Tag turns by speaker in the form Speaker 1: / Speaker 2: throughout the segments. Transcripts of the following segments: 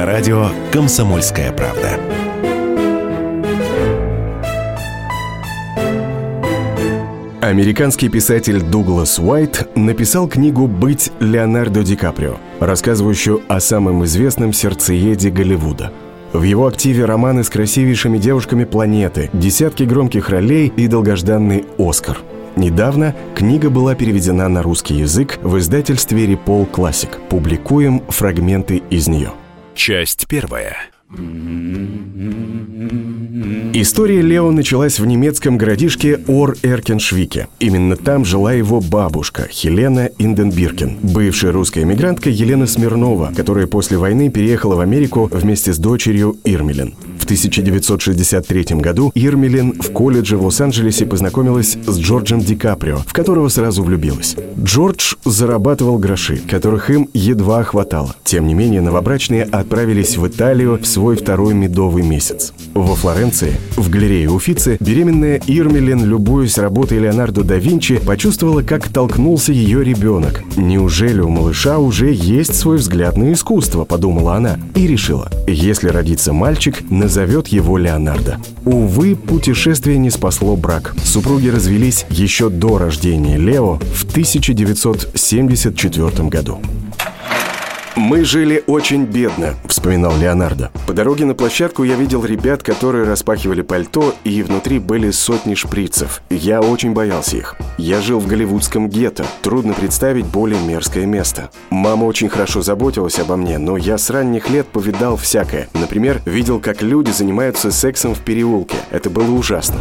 Speaker 1: на радио «Комсомольская правда».
Speaker 2: Американский писатель Дуглас Уайт написал книгу «Быть Леонардо Ди Каприо», рассказывающую о самом известном сердцееде Голливуда. В его активе романы с красивейшими девушками планеты, десятки громких ролей и долгожданный «Оскар». Недавно книга была переведена на русский язык в издательстве «Репол Классик». Публикуем фрагменты из нее.
Speaker 1: Часть первая.
Speaker 2: История Лео началась в немецком городишке Ор-Эркеншвике. Именно там жила его бабушка Хелена Инденбиркен, бывшая русская эмигрантка Елена Смирнова, которая после войны переехала в Америку вместе с дочерью Ирмелин. В 1963 году Ирмелин в колледже в Лос-Анджелесе познакомилась с Джорджем Ди Каприо, в которого сразу влюбилась. Джордж зарабатывал гроши, которых им едва хватало. Тем не менее, новобрачные отправились в Италию в свой второй медовый месяц. Во Флоренции, в галерее Уфицы, беременная Ирмелин, любуясь работой Леонардо да Винчи, почувствовала, как толкнулся ее ребенок. «Неужели у малыша уже есть свой взгляд на искусство?» – подумала она. И решила, если родится мальчик, назовет его Леонардо. Увы, путешествие не спасло брак. Супруги развелись еще до рождения Лео в 1974 году. «Мы жили очень бедно», — вспоминал Леонардо. «По дороге на площадку я видел ребят, которые распахивали пальто, и внутри были сотни шприцев. Я очень боялся их. Я жил в голливудском гетто. Трудно представить более мерзкое место. Мама очень хорошо заботилась обо мне, но я с ранних лет повидал всякое. Например, видел, как люди занимаются сексом в переулке. Это было ужасно.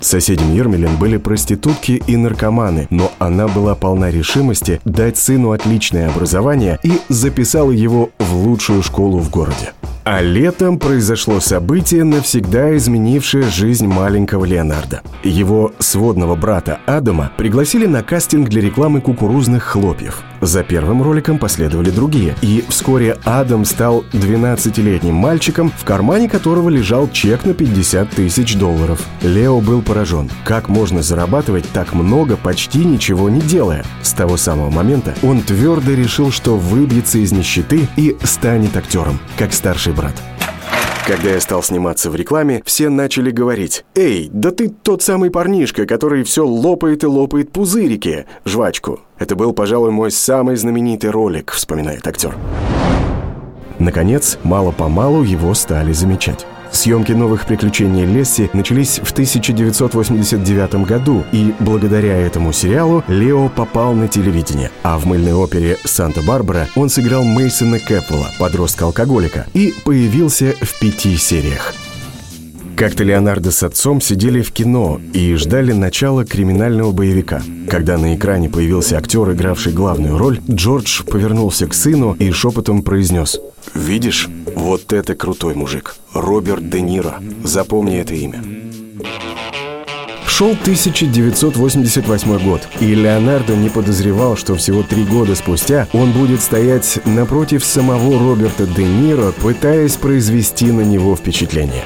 Speaker 2: Соседями Ермелин были проститутки и наркоманы, но она была полна решимости дать сыну отличное образование и записала его в лучшую школу в городе. А летом произошло событие, навсегда изменившее жизнь маленького Леонардо. Его сводного брата Адама пригласили на кастинг для рекламы кукурузных хлопьев. За первым роликом последовали другие, и вскоре Адам стал 12-летним мальчиком, в кармане которого лежал чек на 50 тысяч долларов. Лео был поражен. Как можно зарабатывать так много, почти ничего не делая? С того самого момента он твердо решил, что выбьется из нищеты и станет актером, как старший брат. Когда я стал сниматься в рекламе, все начали говорить «Эй, да ты тот самый парнишка, который все лопает и лопает пузырики, жвачку». Это был, пожалуй, мой самый знаменитый ролик, вспоминает актер. Наконец, мало-помалу его стали замечать. Съемки новых приключений Лесси начались в 1989 году, и благодаря этому сериалу Лео попал на телевидение. А в мыльной опере «Санта-Барбара» он сыграл Мейсона Кэпвелла, подростка-алкоголика, и появился в пяти сериях. Как-то Леонардо с отцом сидели в кино и ждали начала криминального боевика. Когда на экране появился актер, игравший главную роль, Джордж повернулся к сыну и шепотом произнес «Видишь, вот это крутой мужик, Роберт Де Ниро. Запомни это имя». Шел 1988 год, и Леонардо не подозревал, что всего три года спустя он будет стоять напротив самого Роберта Де Ниро, пытаясь произвести на него впечатление.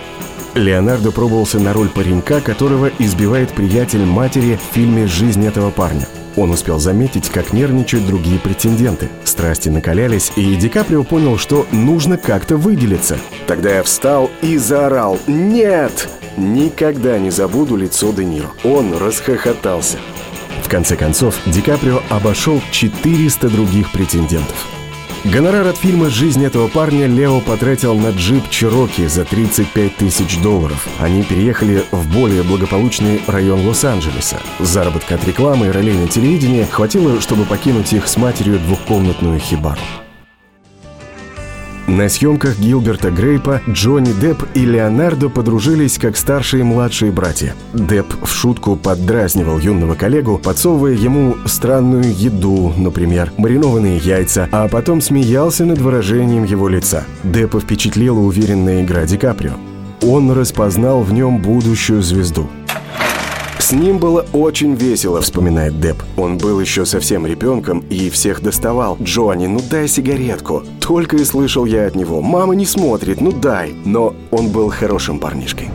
Speaker 2: Леонардо пробовался на роль паренька, которого избивает приятель матери в фильме «Жизнь этого парня». Он успел заметить, как нервничают другие претенденты. Страсти накалялись, и Ди Каприо понял, что нужно как-то выделиться. Тогда я встал и заорал «Нет!» Никогда не забуду лицо Де Ниро. Он расхохотался. В конце концов, Ди Каприо обошел 400 других претендентов. Гонорар от фильма «Жизнь этого парня» Лео потратил на джип Чироки за 35 тысяч долларов. Они переехали в более благополучный район Лос-Анджелеса. Заработка от рекламы и ролей на телевидении хватило, чтобы покинуть их с матерью двухкомнатную хибару. На съемках Гилберта Грейпа Джонни Депп и Леонардо подружились как старшие и младшие братья. Депп в шутку поддразнивал юного коллегу, подсовывая ему странную еду, например, маринованные яйца, а потом смеялся над выражением его лица. Деппа впечатлила уверенная игра Ди Каприо. Он распознал в нем будущую звезду. С ним было очень весело, вспоминает Деп. Он был еще совсем ребенком и всех доставал. «Джонни, ну дай сигаретку». Только и слышал я от него. «Мама не смотрит, ну дай». Но он был хорошим парнишкой.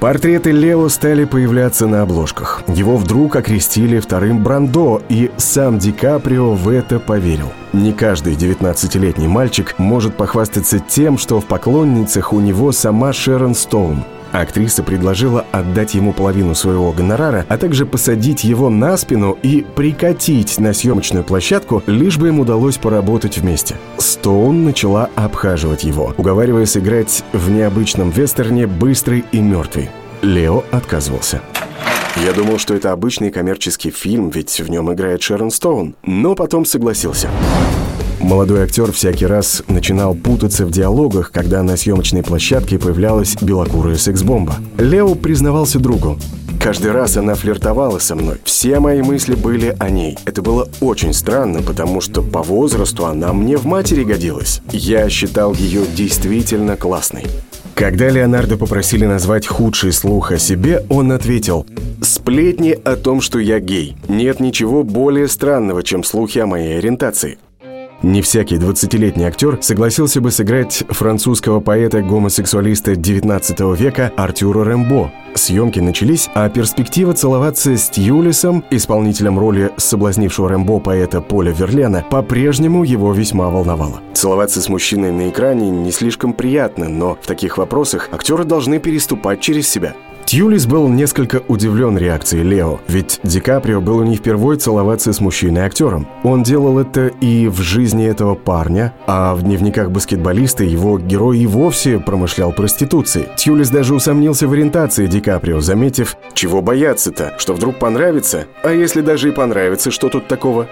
Speaker 2: Портреты Лео стали появляться на обложках. Его вдруг окрестили вторым Брандо, и сам Ди Каприо в это поверил. Не каждый 19-летний мальчик может похвастаться тем, что в поклонницах у него сама Шерон Стоун. Актриса предложила отдать ему половину своего гонорара, а также посадить его на спину и прикатить на съемочную площадку, лишь бы им удалось поработать вместе. Стоун начала обхаживать его, уговаривая сыграть в необычном вестерне «Быстрый и мертвый». Лео отказывался. Я думал, что это обычный коммерческий фильм, ведь в нем играет Шерон Стоун, но потом согласился. Молодой актер всякий раз начинал путаться в диалогах, когда на съемочной площадке появлялась белокурая секс-бомба. Лео признавался другу. Каждый раз она флиртовала со мной. Все мои мысли были о ней. Это было очень странно, потому что по возрасту она мне в матери годилась. Я считал ее действительно классной. Когда Леонардо попросили назвать худший слух о себе, он ответил «Сплетни о том, что я гей. Нет ничего более странного, чем слухи о моей ориентации. Не всякий 20-летний актер согласился бы сыграть французского поэта-гомосексуалиста 19 века Артюра Рэмбо. Съемки начались, а перспектива целоваться с Тьюлисом, исполнителем роли соблазнившего Рэмбо поэта Поля Верлена, по-прежнему его весьма волновала. Целоваться с мужчиной на экране не слишком приятно, но в таких вопросах актеры должны переступать через себя. Тьюлис был несколько удивлен реакцией Лео, ведь Ди Каприо было не впервой целоваться с мужчиной-актером. Он делал это и в жизни этого парня, а в дневниках баскетболиста его герой и вовсе промышлял проституцией. Тьюлис даже усомнился в ориентации Ди Каприо, заметив, чего бояться-то, что вдруг понравится, а если даже и понравится, что тут такого?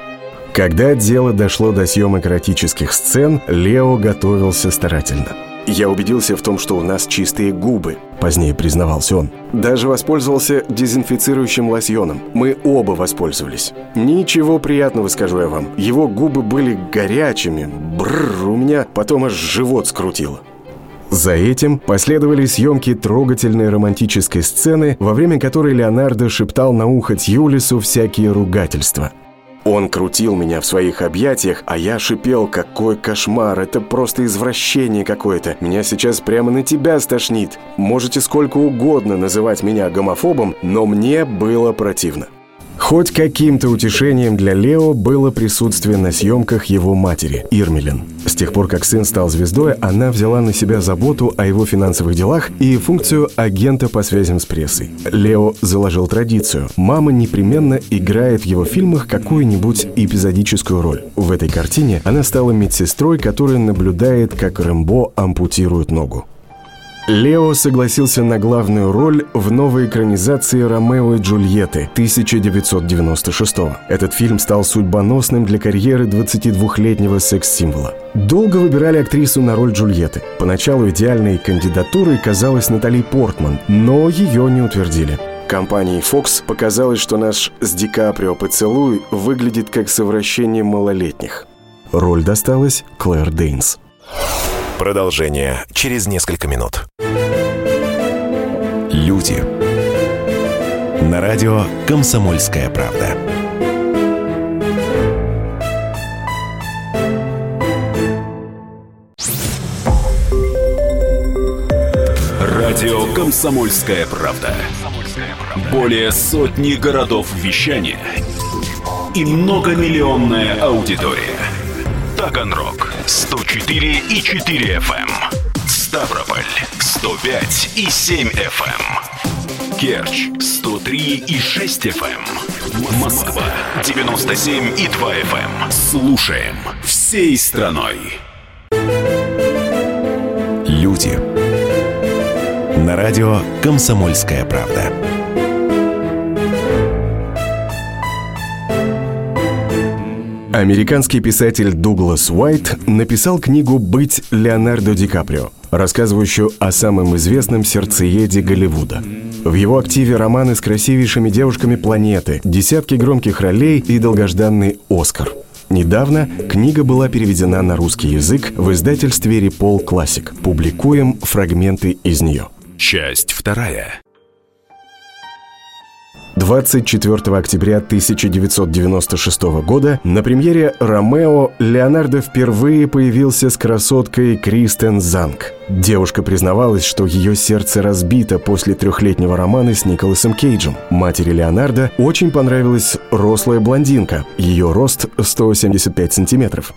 Speaker 2: Когда дело дошло до съемок эротических сцен, Лео готовился старательно. «Я убедился в том, что у нас чистые губы», — позднее признавался он. «Даже воспользовался дезинфицирующим лосьоном. Мы оба воспользовались. Ничего приятного, скажу я вам. Его губы были горячими. Бррр, у меня потом аж живот скрутило». За этим последовали съемки трогательной романтической сцены, во время которой Леонардо шептал на ухо Тьюлису всякие ругательства — он крутил меня в своих объятиях, а я шипел, какой кошмар, это просто извращение какое-то. Меня сейчас прямо на тебя стошнит. Можете сколько угодно называть меня гомофобом, но мне было противно. Хоть каким-то утешением для Лео было присутствие на съемках его матери, Ирмелин. С тех пор, как сын стал звездой, она взяла на себя заботу о его финансовых делах и функцию агента по связям с прессой. Лео заложил традицию. Мама непременно играет в его фильмах какую-нибудь эпизодическую роль. В этой картине она стала медсестрой, которая наблюдает, как Рэмбо ампутирует ногу. Лео согласился на главную роль в новой экранизации «Ромео и Джульетты» 1996 -го. Этот фильм стал судьбоносным для карьеры 22-летнего секс-символа. Долго выбирали актрису на роль Джульетты. Поначалу идеальной кандидатурой казалась Натали Портман, но ее не утвердили. Компании Fox показалось, что наш с Ди Каприо поцелуй выглядит как совращение малолетних. Роль досталась Клэр Дейнс.
Speaker 1: Продолжение через несколько минут. Люди. На радио «Комсомольская правда».
Speaker 3: Радио «Комсомольская правда». Более сотни городов вещания и многомиллионная аудитория. Таганрог 104 и 4 FM. Эм. Ставрополь 105 и 7 FM. Эм. Керчь 103 и 6 FM. Эм. Москва 97 и 2 FM. Слушаем всей страной.
Speaker 1: Люди. На радио «Комсомольская правда».
Speaker 2: Американский писатель Дуглас Уайт написал книгу «Быть Леонардо Ди Каприо», рассказывающую о самом известном сердцееде Голливуда. В его активе романы с красивейшими девушками планеты, десятки громких ролей и долгожданный «Оскар». Недавно книга была переведена на русский язык в издательстве «Репол Классик». Публикуем фрагменты из нее.
Speaker 1: Часть вторая.
Speaker 2: 24 октября 1996 года на премьере «Ромео» Леонардо впервые появился с красоткой Кристен Занг. Девушка признавалась, что ее сердце разбито после трехлетнего романа с Николасом Кейджем. Матери Леонардо очень понравилась рослая блондинка. Ее рост 175 сантиметров.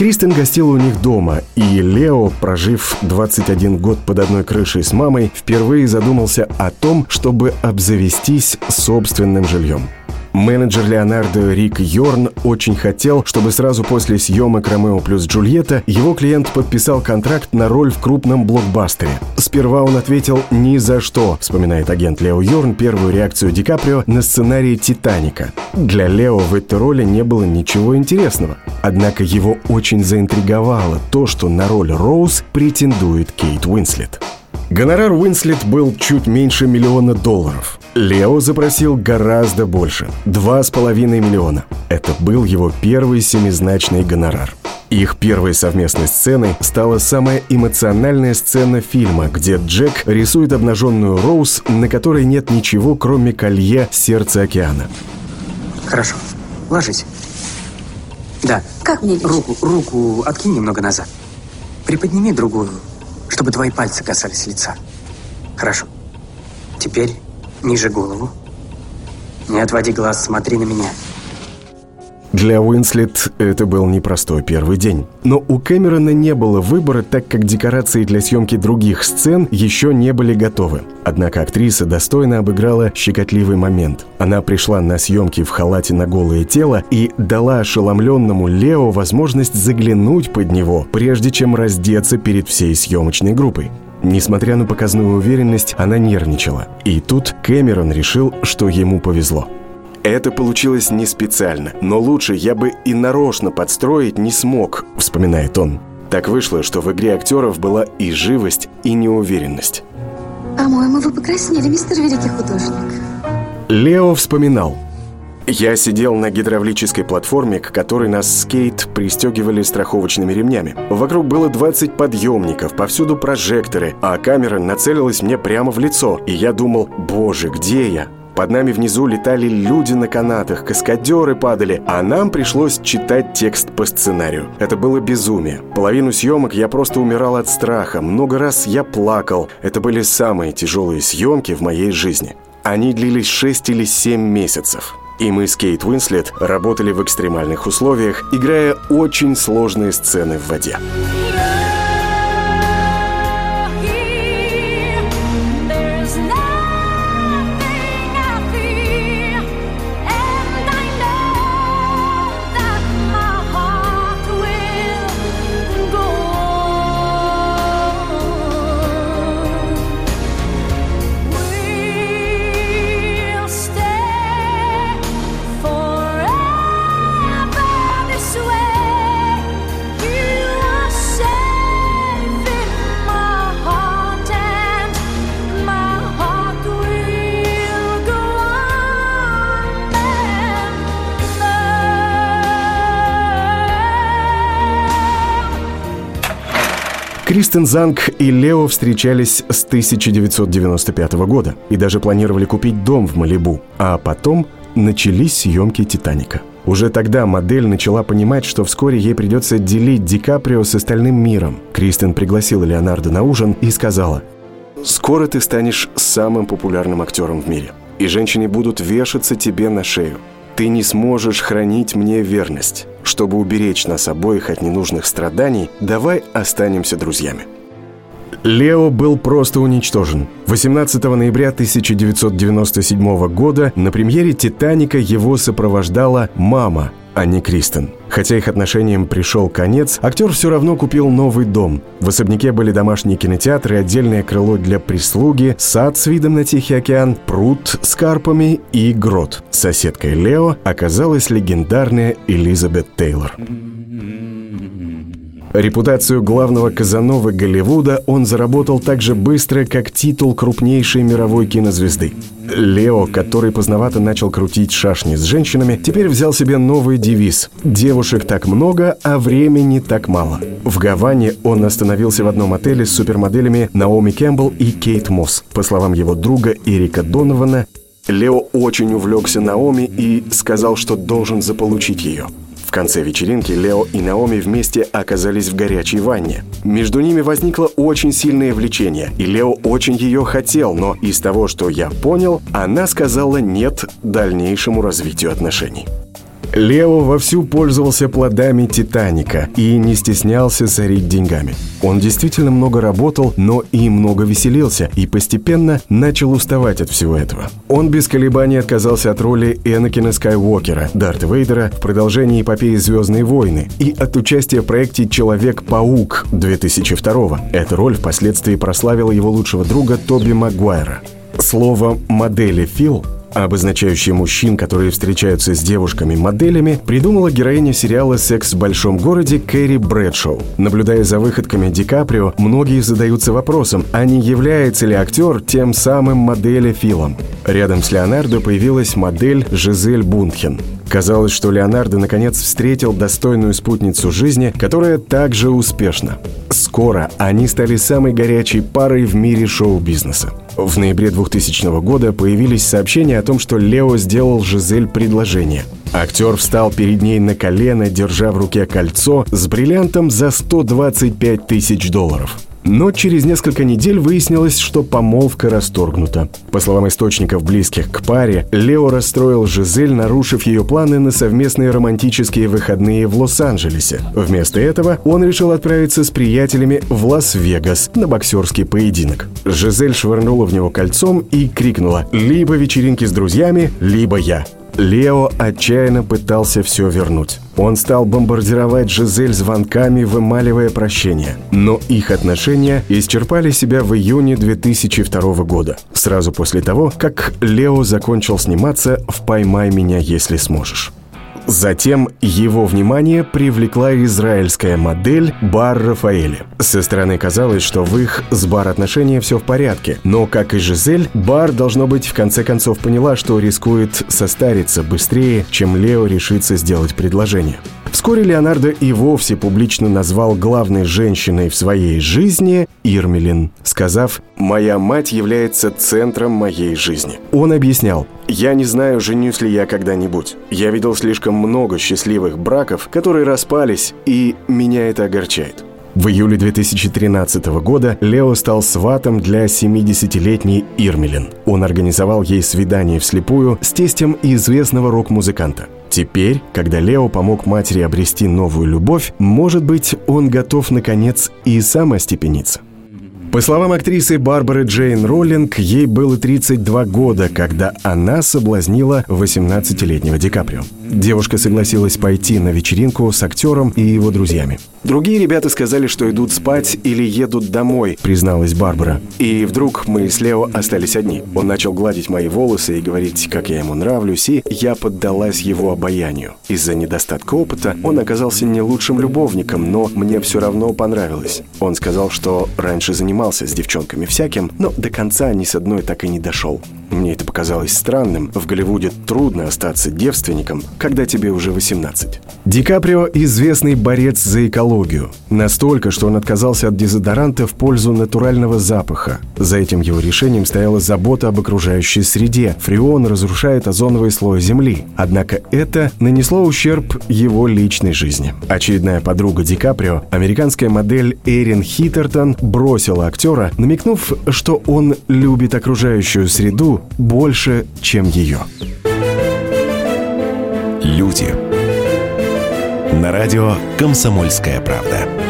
Speaker 2: Кристен гостила у них дома, и Лео, прожив 21 год под одной крышей с мамой, впервые задумался о том, чтобы обзавестись собственным жильем. Менеджер Леонардо Рик Йорн очень хотел, чтобы сразу после съемок «Ромео плюс Джульетта» его клиент подписал контракт на роль в крупном блокбастере. Сперва он ответил «ни за что», вспоминает агент Лео Йорн первую реакцию Ди Каприо на сценарий «Титаника». Для Лео в этой роли не было ничего интересного. Однако его очень заинтриговало то, что на роль Роуз претендует Кейт Уинслет. Гонорар Уинслет был чуть меньше миллиона долларов. Лео запросил гораздо больше – 2,5 миллиона. Это был его первый семизначный гонорар. Их первой совместной сценой стала самая эмоциональная сцена фильма, где Джек рисует обнаженную Роуз, на которой нет ничего, кроме колье сердца океана.
Speaker 4: Хорошо. Ложись. Да.
Speaker 5: Как мне лечь?
Speaker 4: Руку, руку откинь немного назад. Приподними другую, чтобы твои пальцы касались лица. Хорошо. Теперь ниже голову. Не отводи глаз, смотри на меня.
Speaker 2: Для Уинслет это был непростой первый день. Но у Кэмерона не было выбора, так как декорации для съемки других сцен еще не были готовы. Однако актриса достойно обыграла щекотливый момент. Она пришла на съемки в халате на голое тело и дала ошеломленному Лео возможность заглянуть под него, прежде чем раздеться перед всей съемочной группой. Несмотря на показную уверенность, она нервничала. И тут Кэмерон решил, что ему повезло. Это получилось не специально, но лучше я бы и нарочно подстроить не смог, вспоминает он. Так вышло, что в игре актеров была и живость, и неуверенность.
Speaker 5: По-моему, вы покраснели, мистер Великий Художник.
Speaker 2: Лео вспоминал. Я сидел на гидравлической платформе, к которой нас скейт пристегивали страховочными ремнями. Вокруг было 20 подъемников, повсюду прожекторы, а камера нацелилась мне прямо в лицо. И я думал, боже, где я? Под нами внизу летали люди на канатах, каскадеры падали, а нам пришлось читать текст по сценарию. Это было безумие. Половину съемок я просто умирал от страха. Много раз я плакал. Это были самые тяжелые съемки в моей жизни. Они длились 6 или 7 месяцев. И мы с Кейт Уинслет работали в экстремальных условиях, играя очень сложные сцены в воде. Кристен Занг и Лео встречались с 1995 года и даже планировали купить дом в Малибу. А потом начались съемки «Титаника». Уже тогда модель начала понимать, что вскоре ей придется делить Ди Каприо с остальным миром. Кристен пригласила Леонардо на ужин и сказала, «Скоро ты станешь самым популярным актером в мире, и женщины будут вешаться тебе на шею. Ты не сможешь хранить мне верность. Чтобы уберечь нас обоих от ненужных страданий, давай останемся друзьями». Лео был просто уничтожен. 18 ноября 1997 года на премьере «Титаника» его сопровождала мама, а не Кристен. Хотя их отношениям пришел конец, актер все равно купил новый дом. В особняке были домашние кинотеатры, отдельное крыло для прислуги, сад с видом на Тихий океан, пруд с карпами и грот. Соседкой Лео оказалась легендарная Элизабет Тейлор. Репутацию главного Казановы Голливуда он заработал так же быстро, как титул крупнейшей мировой кинозвезды. Лео, который поздновато начал крутить шашни с женщинами, теперь взял себе новый девиз «Девушек так много, а времени так мало». В Гаване он остановился в одном отеле с супермоделями Наоми Кэмпбелл и Кейт Мосс. По словам его друга Эрика Донована, Лео очень увлекся Наоми и сказал, что должен заполучить ее. В конце вечеринки Лео и Наоми вместе оказались в горячей ванне. Между ними возникло очень сильное влечение, и Лео очень ее хотел, но из того, что я понял, она сказала «нет» дальнейшему развитию отношений. Лео вовсю пользовался плодами «Титаника» и не стеснялся сорить деньгами. Он действительно много работал, но и много веселился, и постепенно начал уставать от всего этого. Он без колебаний отказался от роли Энакина Скайуокера, Дарта Вейдера в продолжении эпопеи «Звездные войны» и от участия в проекте «Человек-паук» 2002 Эта роль впоследствии прославила его лучшего друга Тоби Магуайра. Слово «модели Фил» обозначающее мужчин, которые встречаются с девушками-моделями, придумала героиня сериала «Секс в большом городе» Кэрри Брэдшоу. Наблюдая за выходками Ди Каприо, многие задаются вопросом, а не является ли актер тем самым модели Филом? Рядом с Леонардо появилась модель Жизель Бунтхен. Казалось, что Леонардо наконец встретил достойную спутницу жизни, которая также успешна. Скоро они стали самой горячей парой в мире шоу-бизнеса. В ноябре 2000 года появились сообщения о том, что Лео сделал Жизель предложение. Актер встал перед ней на колено, держа в руке кольцо с бриллиантом за 125 тысяч долларов. Но через несколько недель выяснилось, что помолвка расторгнута. По словам источников, близких к паре, Лео расстроил Жизель, нарушив ее планы на совместные романтические выходные в Лос-Анджелесе. Вместо этого он решил отправиться с приятелями в Лас-Вегас на боксерский поединок. Жизель швырнула в него кольцом и крикнула «Либо вечеринки с друзьями, либо я». Лео отчаянно пытался все вернуть. Он стал бомбардировать Жизель звонками, вымаливая прощение. Но их отношения исчерпали себя в июне 2002 года, сразу после того, как Лео закончил сниматься в «Поймай меня, если сможешь». Затем его внимание привлекла израильская модель Бар Рафаэли. Со стороны казалось, что в их с Бар отношения все в порядке, но, как и Жизель, Бар, должно быть, в конце концов поняла, что рискует состариться быстрее, чем Лео решится сделать предложение. Вскоре Леонардо и вовсе публично назвал главной женщиной в своей жизни Ирмелин, сказав «Моя мать является центром моей жизни». Он объяснял «Я не знаю, женюсь ли я когда-нибудь. Я видел слишком много счастливых браков, которые распались, и меня это огорчает». В июле 2013 года Лео стал сватом для 70-летней Ирмелин. Он организовал ей свидание вслепую с тестем известного рок-музыканта. Теперь, когда Лео помог матери обрести новую любовь, может быть, он готов, наконец, и сам остепениться. По словам актрисы Барбары Джейн Роллинг, ей было 32 года, когда она соблазнила 18-летнего Ди Каприо. Девушка согласилась пойти на вечеринку с актером и его друзьями. «Другие ребята сказали, что идут спать или едут домой», — призналась Барбара. И вдруг мы с Лео остались одни. Он начал гладить мои волосы и говорить, как я ему нравлюсь, и я поддалась его обаянию. Из-за недостатка опыта он оказался не лучшим любовником, но мне все равно понравилось. Он сказал, что раньше занимался с девчонками всяким, но до конца ни с одной так и не дошел. Мне это показалось странным. В Голливуде трудно остаться девственником, когда тебе уже 18. Ди Каприо – известный борец за экологию. Настолько, что он отказался от дезодоранта в пользу натурального запаха. За этим его решением стояла забота об окружающей среде. Фреон разрушает озоновый слой Земли. Однако это нанесло ущерб его личной жизни. Очередная подруга Ди Каприо, американская модель Эрин Хиттертон, бросила актера, намекнув, что он любит окружающую среду больше, чем ее.
Speaker 1: Люди. На радио «Комсомольская правда».